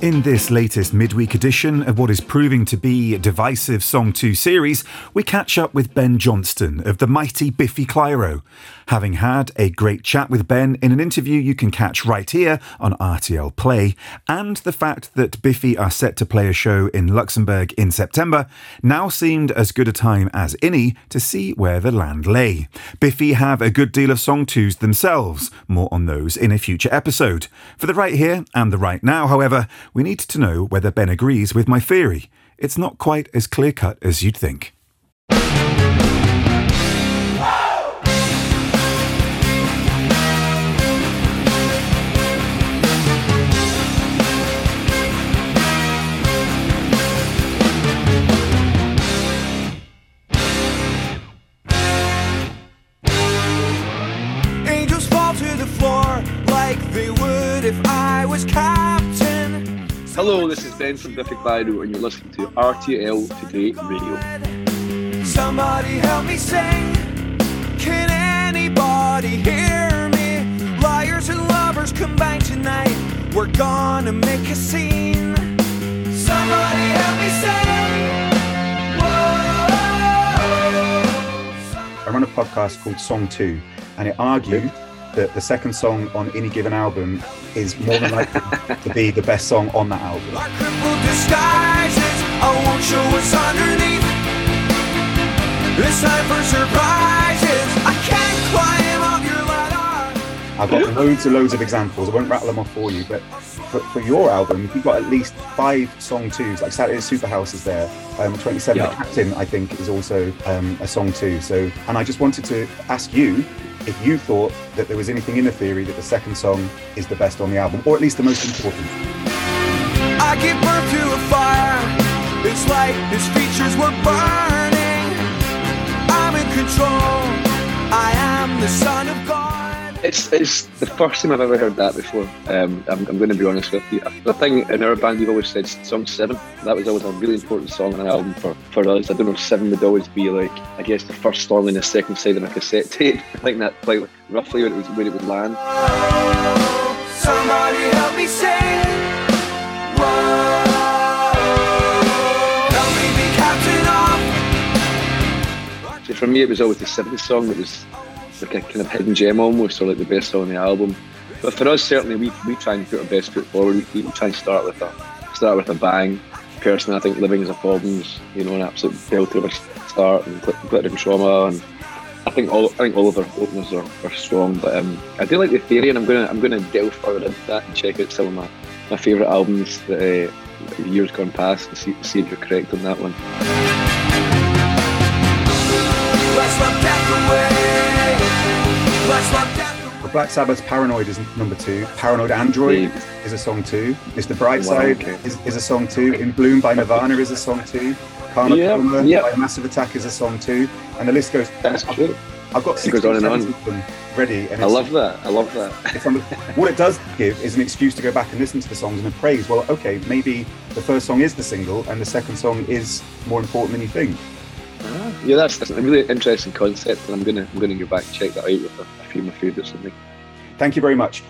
In this latest midweek edition of what is proving to be a divisive Song 2 series, we catch up with Ben Johnston of the mighty Biffy Clyro. Having had a great chat with Ben in an interview you can catch right here on RTL Play, and the fact that Biffy are set to play a show in Luxembourg in September, now seemed as good a time as any to see where the land lay. Biffy have a good deal of Song 2s themselves, more on those in a future episode. For the right here and the right now, however, we need to know whether Ben agrees with my theory. It's not quite as clear cut as you'd think. Angels fall to the floor like they would if I was captain. Hello, this is Ben from Biffy Clyro, and you're listening to RTL Today Radio. Somebody help me sing. Can anybody hear me? Liars and lovers combine tonight. We're gonna make a scene. Somebody help me sing. Whoa. I run a podcast called Song 2, and it argued that the second song on any given album is more than likely to be the best song on that album. Our crippled disguises, I won't show what's underneath. It's time for surprises. I can't climb up your ladder. I've got loads and loads of examples. I won't rattle them off for you, but for, for your album, you've got at least five song twos. Like Saturday Superhouse is there. Um, 27 Yeah. The Captain, I think, is also um, a song two. So, and I just wanted to ask you if you thought that there was anything in the theory that the second song is the best on the album, or at least the most important. I give birth to a fire. It's like his features were burning. I'm in control. I am the son of God. It's it's the first time I've ever heard that before. Um, I'm, I'm going to be honest with you. The thing in our band, we've always said song seven. That was always a really important song on an album for, for us. I don't know if seven would always be like, I guess, the first song and the second side of a cassette tape. I think that's like roughly when it, was, when it would land. Somebody help me sing. Whoa, help me be captain of. So for me, it was always the seventh song that was like a kind of hidden gem almost, or like the best song on the album. But for us, certainly, we, we try and put our best foot forward. We, we try and start with a start with a bang. Personally, I think Living Is a Problems, you know, an absolute belter of a start, and Gl- Glitter Trauma, and I think all I think all of our openers are, are strong. But um, I do like the theory, and I'm gonna I'm gonna delve further into that and check out some of my, my favourite albums that uh, years gone past and see, see if you're correct on that one. For Black Sabbath's Paranoid is number two. Paranoid Android Yeah. is a song two. Mr. Brightside Wow, is, is a song two. In Bloom by Nirvana is a song two. Karmacoma yeah. by Massive Attack is a song two. And the list goes. That's I've, true. I've got 16, on and on. 17 of them ready. And I love that. I love that. on what it does give is an excuse to go back and listen to the songs and appraise. Well, okay, maybe the first song is the single and the second song is more important than you think. Yeah, that's, that's a really interesting concept, and I'm gonna I'm gonna go back and check that out with a, a few of my favourites. Thank you very much.